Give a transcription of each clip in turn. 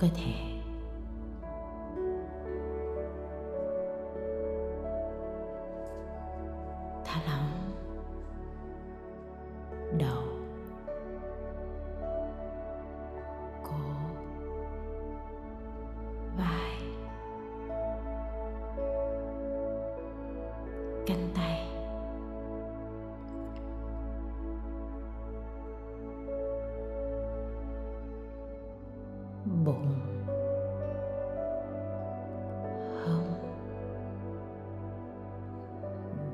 cơ thể.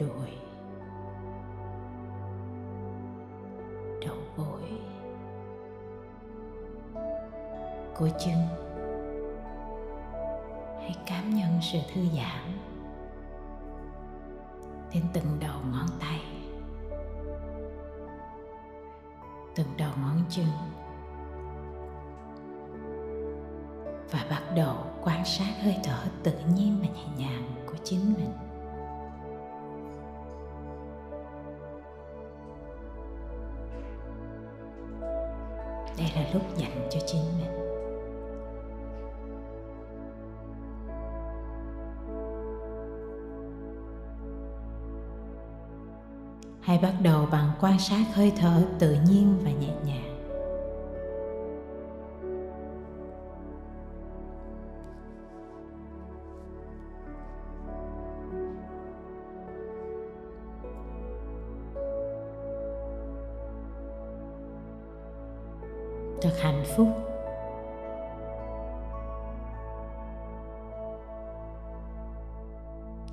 Đổi đầu gối cổ chân hãy cảm nhận sự thư giãn đến từng đầu ngón tay. Từng đầu ngón chân. Và bắt đầu quan sát hơi thở tự nhiên và nhẹ nhàng của chính mình. Đây là lúc dành cho chính mình? Hãy bắt đầu bằng quan sát hơi thở tự nhiên và nhẹ nhàng.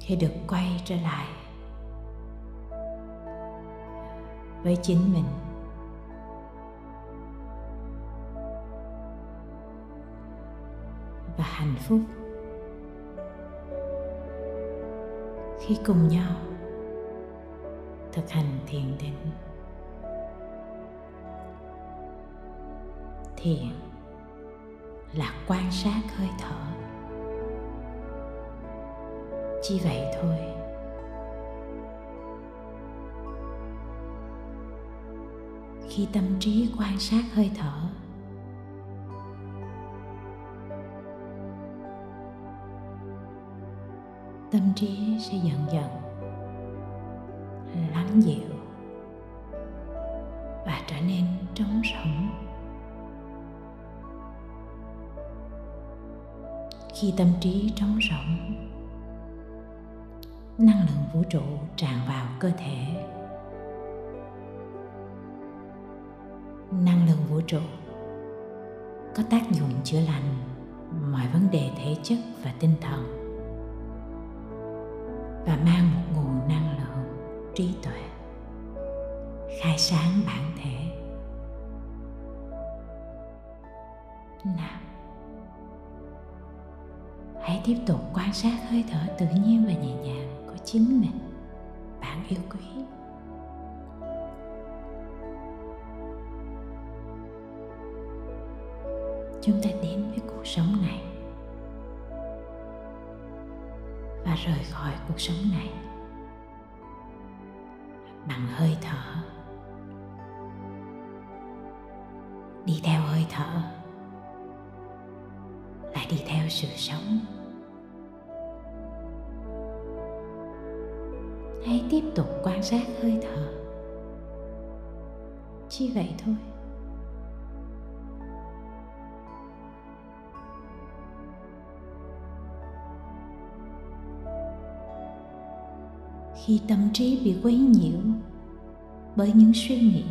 Khi được quay trở lại. Với chính mình. Và hạnh phúc. Khi cùng nhau thực hành thiền định, thiền là quan sát hơi thở chỉ vậy thôi. Khi tâm trí quan sát hơi thở, tâm trí sẽ dần dần lắng dịu và trở nên trống rỗng. Khi tâm trí trống rỗng năng lượng vũ trụ tràn vào cơ thể. Năng lượng vũ trụ có tác dụng chữa lành mọi vấn đề thể chất và tinh thần và mang một nguồn năng lượng trí tuệ khai sáng bản thể. Nào, hãy tiếp tục quan sát hơi thở tự nhiên và nhẹ nhàng chính mình. Bạn yêu quý. Chúng ta đến với cuộc sống này. Và rời khỏi cuộc sống này. Bằng hơi thở. Đi theo hơi thở. Lại đi theo sự sống. Tục quan sát hơi thở. Chỉ vậy thôi. Khi tâm trí bị quấy nhiễu bởi những suy nghĩ,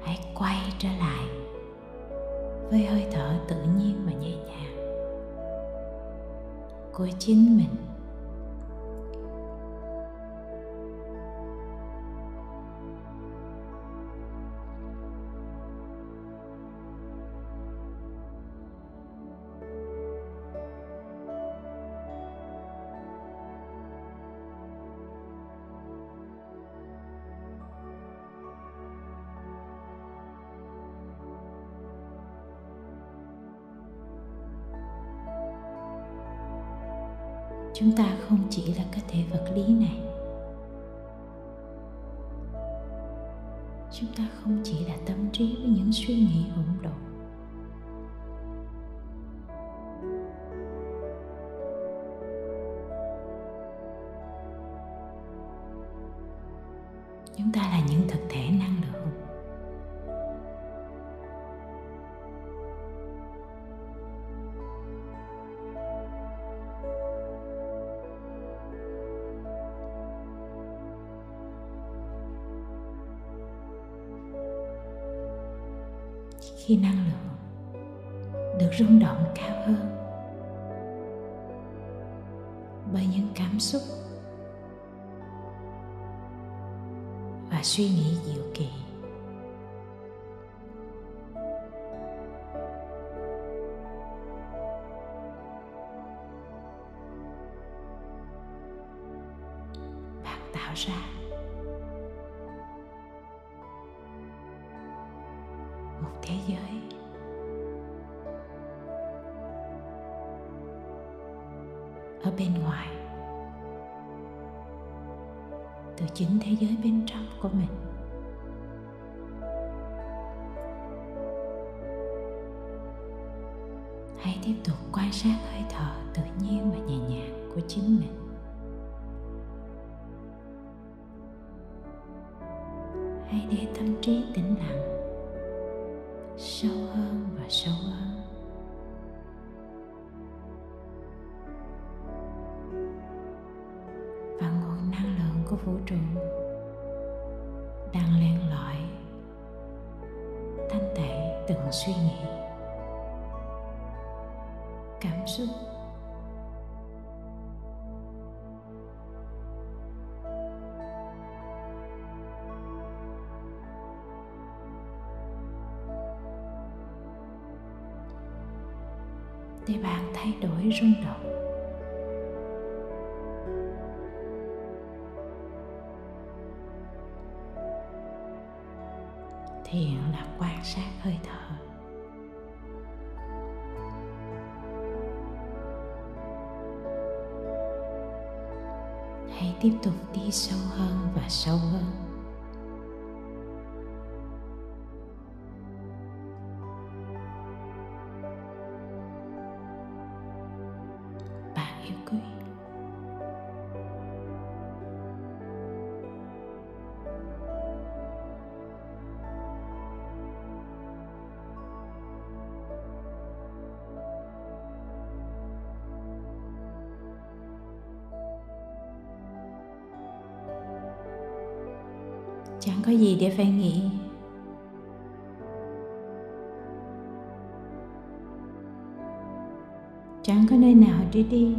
hãy quay trở lại với hơi thở tự nhiên và nhẹ nhàng của chính mình. Chúng ta là những thực thể năng lượng. Khi năng lượng được rung động hãy tiếp tục quan sát hơi thở tự nhiên và nhẹ nhàng của chính mình. Hãy để tâm trí tĩnh lặng, sâu hơn và sâu hãy tiếp tục đi sâu hơn và sâu hơn. Phải nghĩ. Chẳng có nơi nào để đi.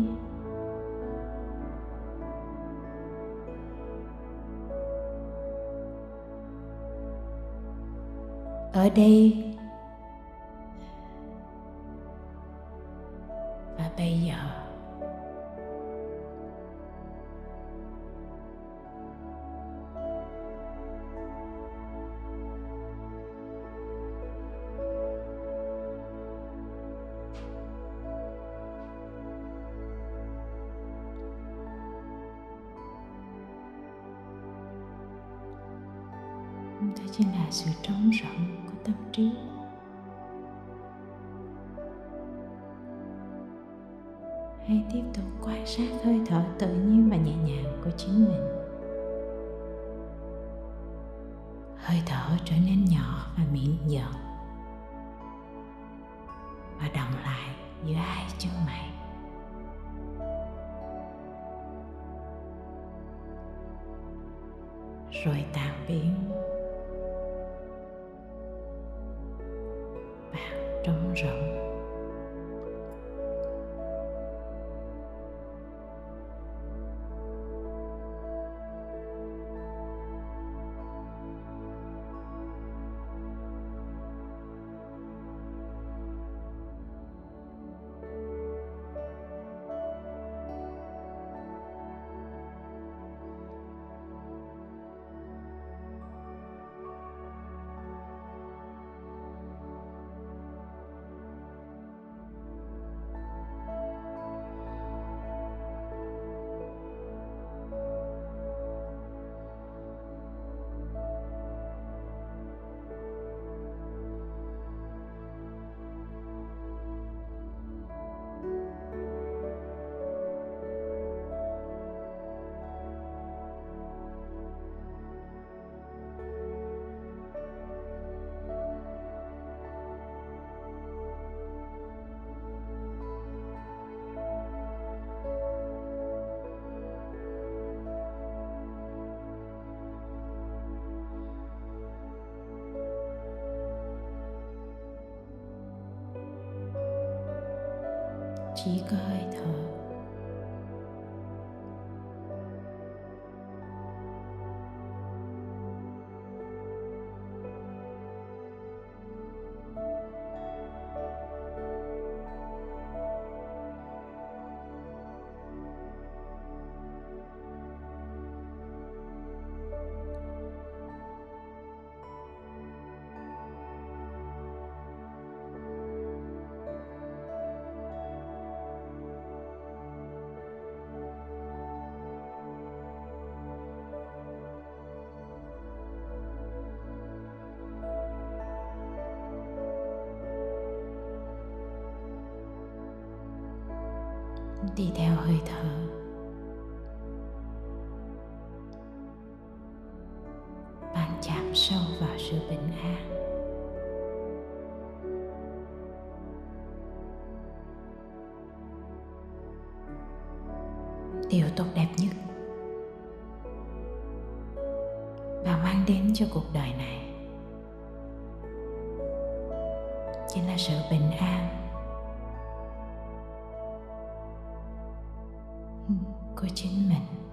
Ở đây chính là sự trống rỗng của tâm trí. Hãy tiếp tục quan sát hơi thở tự nhiên và nhẹ nhàng của chính mình. Hơi thở trở nên nhỏ và mịn dần chỉ có hơi đi theo hơi thở. Bạn chạm sâu vào sự bình an. Điều tốt đẹp nhất bạn mang đến cho cuộc đời này chính là sự bình an. Của chính mình.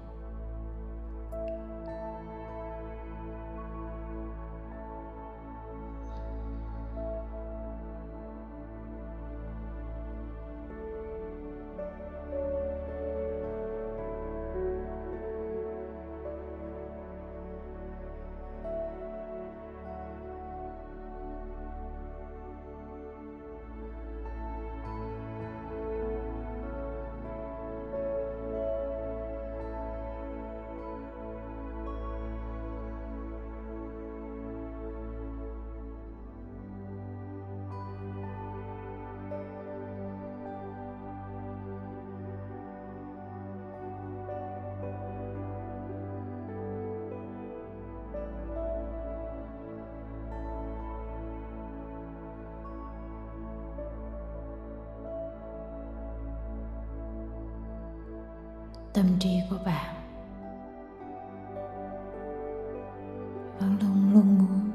Tâm trí của bạn. Vẫn luôn luôn muốn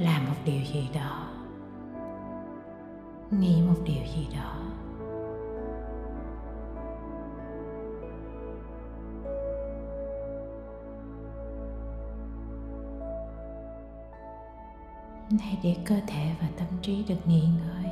làm một điều gì đó, nghĩ một điều gì đó. Hãy để cơ thể và tâm trí được nghỉ ngơi.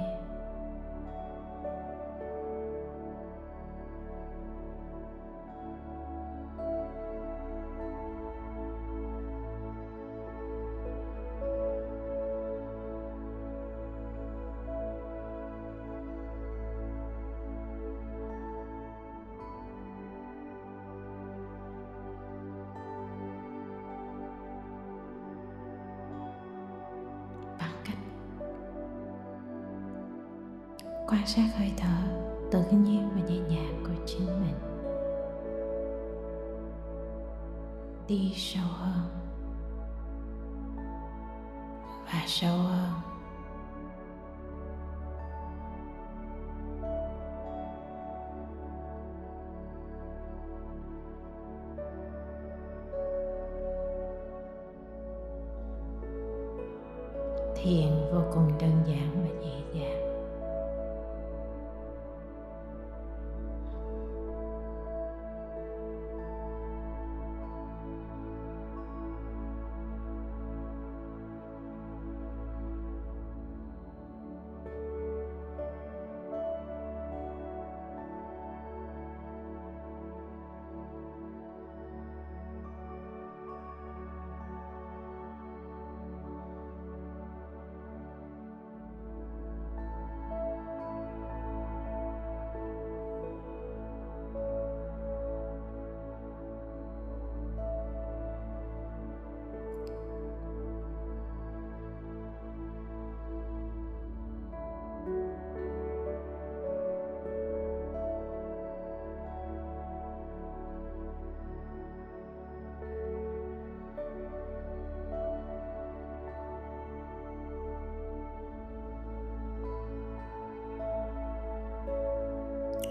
Thiền vô cùng đơn giản và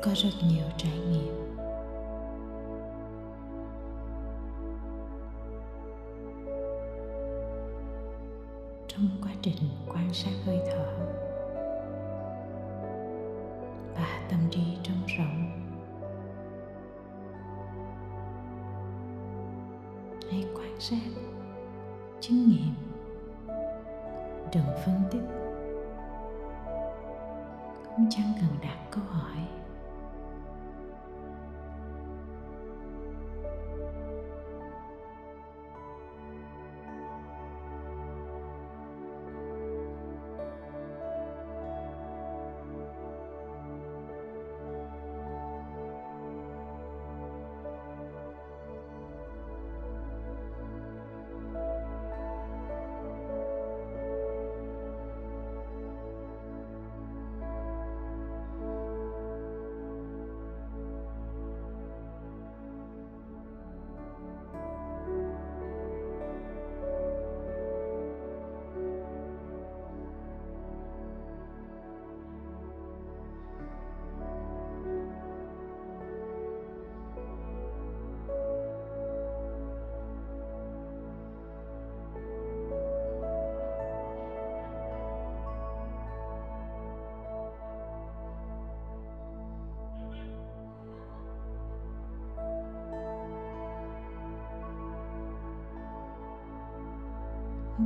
có rất nhiều trải nghiệm. Trong quá trình quan sát hơi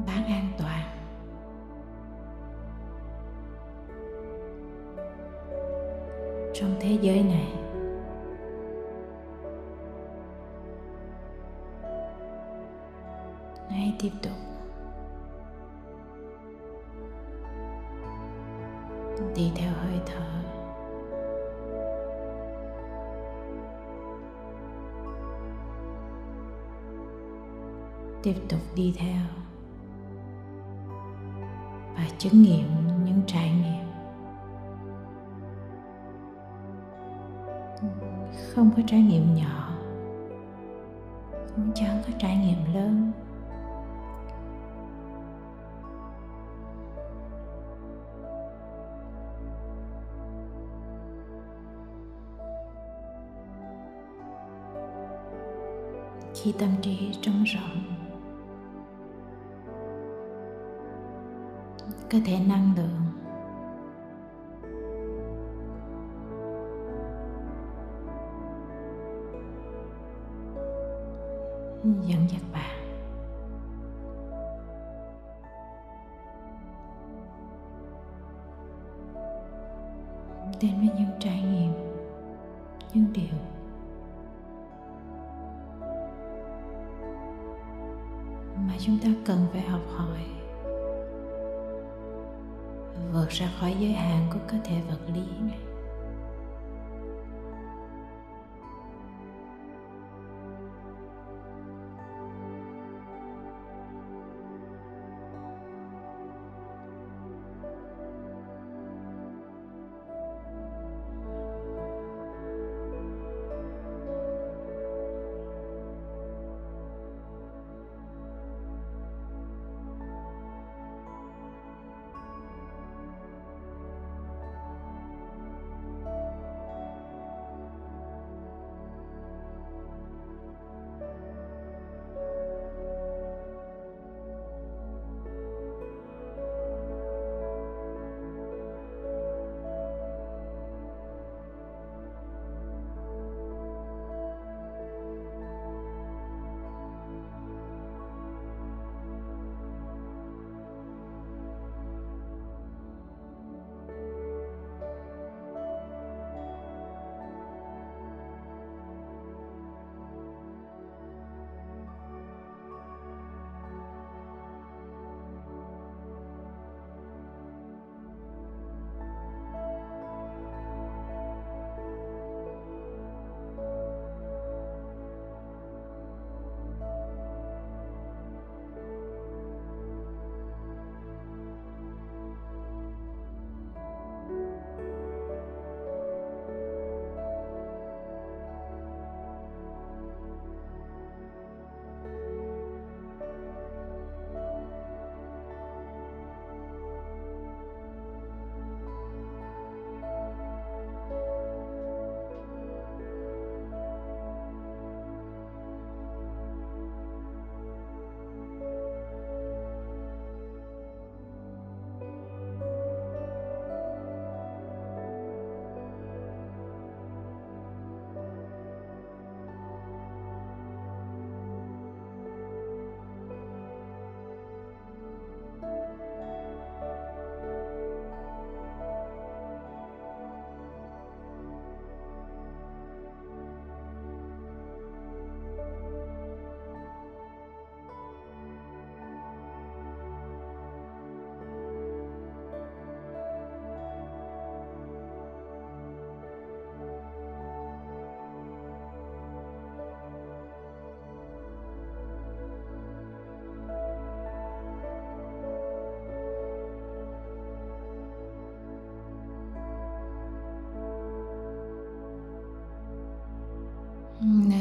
bán an toàn. Trong thế giới này, hãy tiếp tục. Đi theo hơi thở. Tiếp tục đi theo và chứng nghiệm những trải nghiệm. Không có trải nghiệm nhỏ, cũng chẳng có trải nghiệm lớn. Khi tâm trí trống rỗng cơ thể năng lượng. Dẫn dắt vượt ra khỏi giới hạn của cơ thể vật lý này.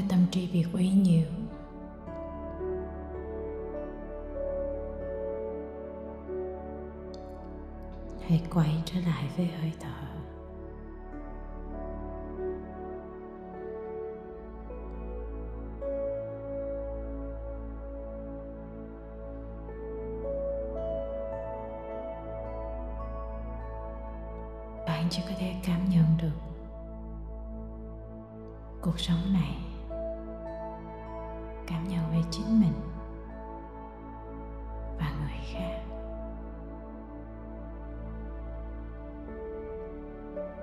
Tâm trí bị quấy nhiều. Hãy quay trở lại với hơi thở. Cuộc sống này. Cảm nhận về chính mình và người khác.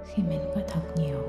Khi mình có thật nhiều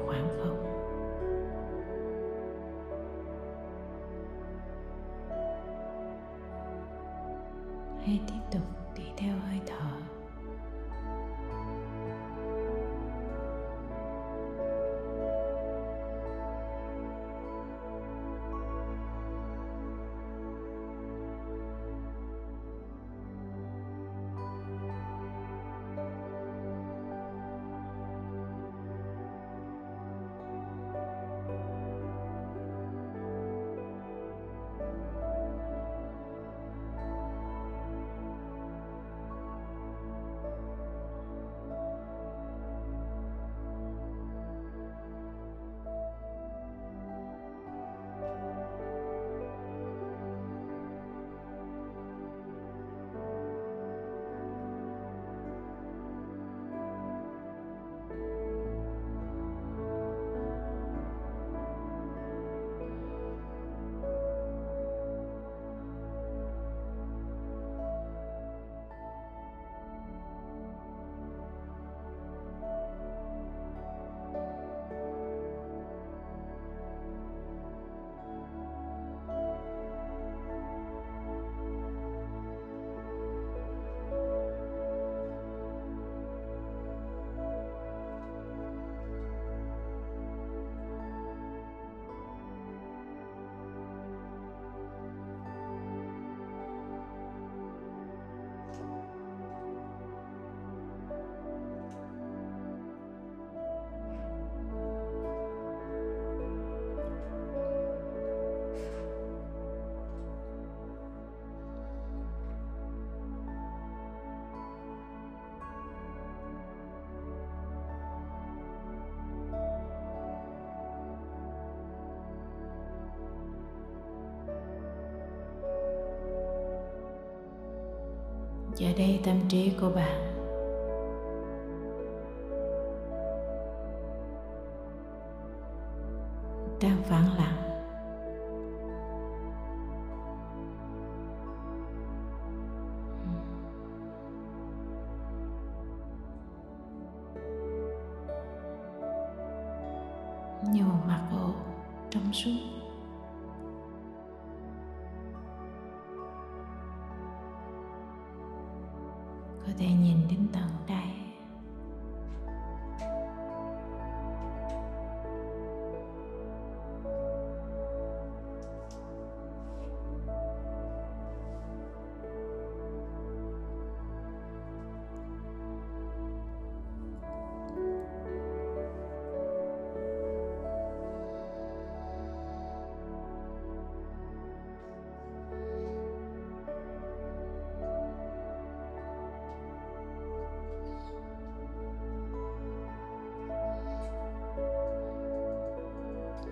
giờ đây tâm trí của bạn đang phản lại.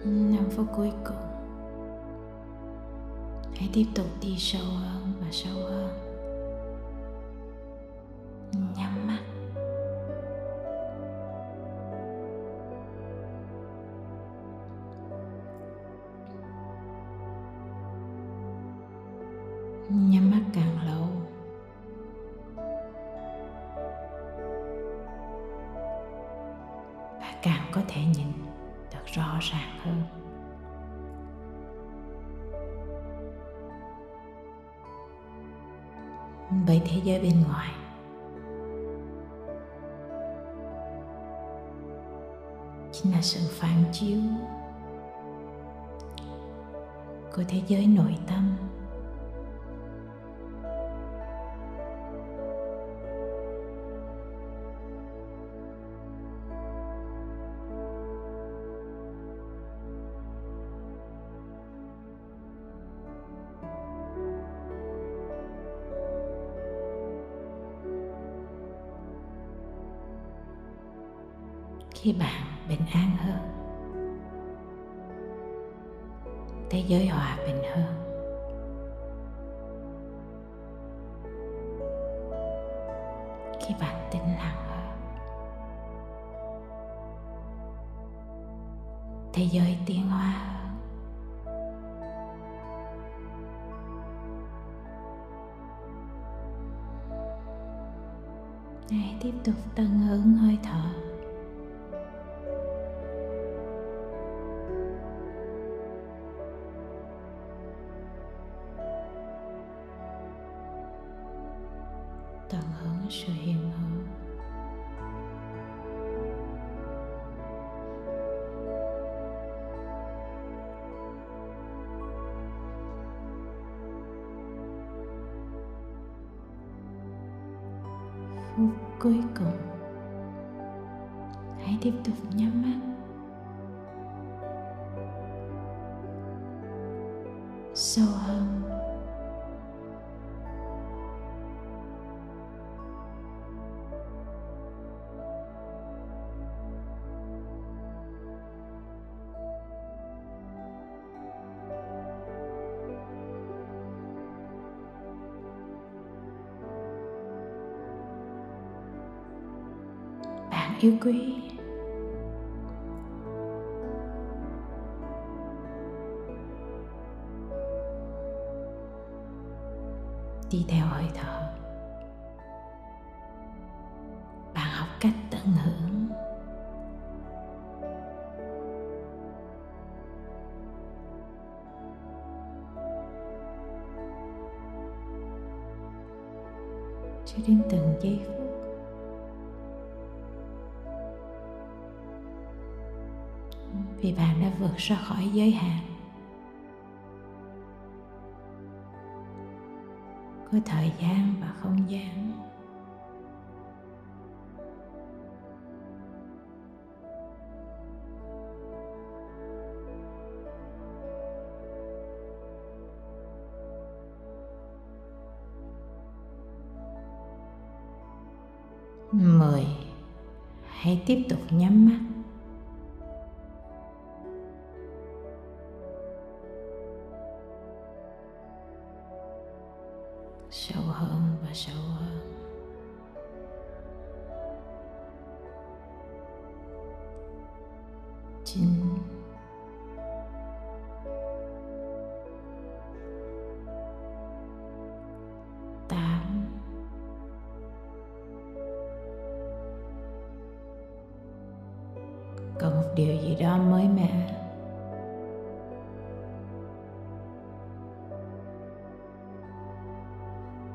Năm phút cuối cùng. Hãy tiếp tục đi sâu hơn và sâu hơn. Khi bạn bình an hơn. Thế giới hòa bình hơn. Khi bạn tĩnh lặng hơn. Thế giới tiến hóa hơn. Hãy tiếp tục tận hưởng phút cuối cùng. Hãy tiếp tục nhắm mắt. Sâu hơn yêu quý vì bạn đã vượt ra khỏi giới hạn. Của thời gian và không gian. Mười. Hãy tiếp tục nhắm mắt.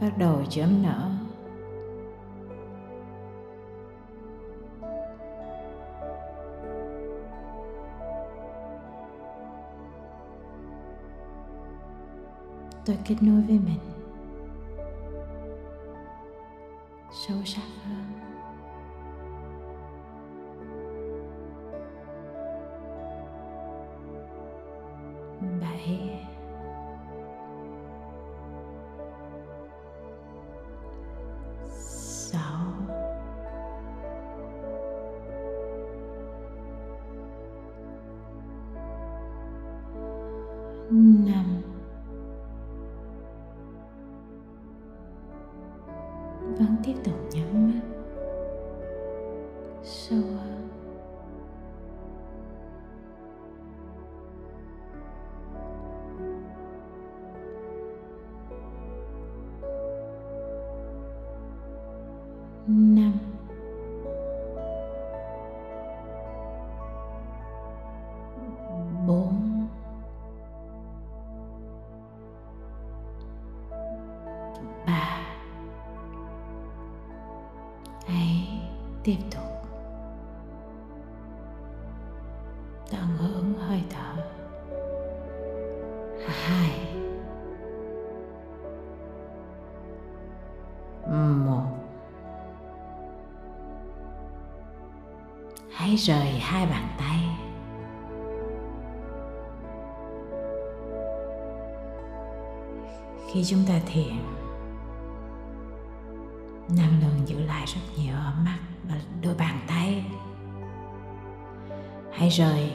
Bắt đầu chớm nở. Tôi kết nối với mình. Rời hai bàn tay. Khi chúng ta thiền, năng lượng giữ lại rất nhiều ở mắt và đôi bàn tay. Hãy rời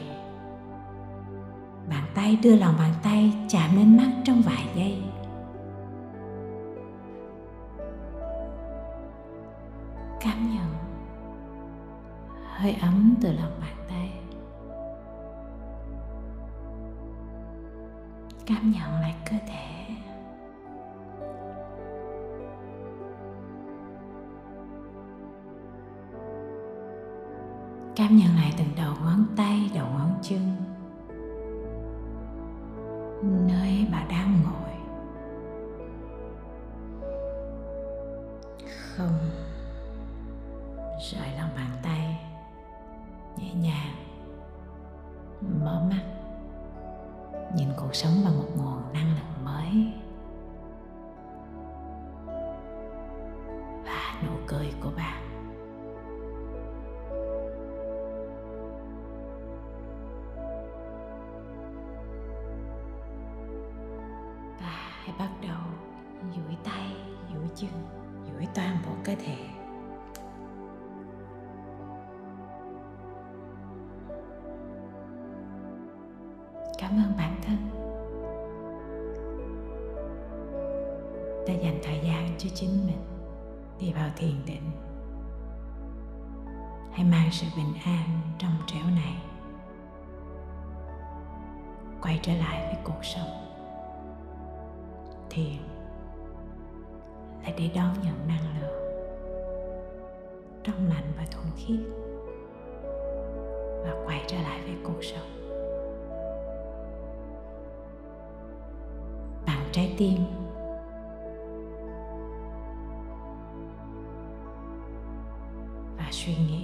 bàn tay, đưa lòng bàn tay chạm lên mắt trong vài giây. Cảm nhận lại cơ thể. Cảm nhận lại từng đầu ngón tay, đầu ngón chân. Nơi bà đang ngồi định. Hãy mang sự bình an trong trẻo này. Quay trở lại với cuộc sống. Thiền là để đón nhận năng lượng trong lành và thuần khiết và quay trở lại với cuộc sống. Bằng trái tim và suy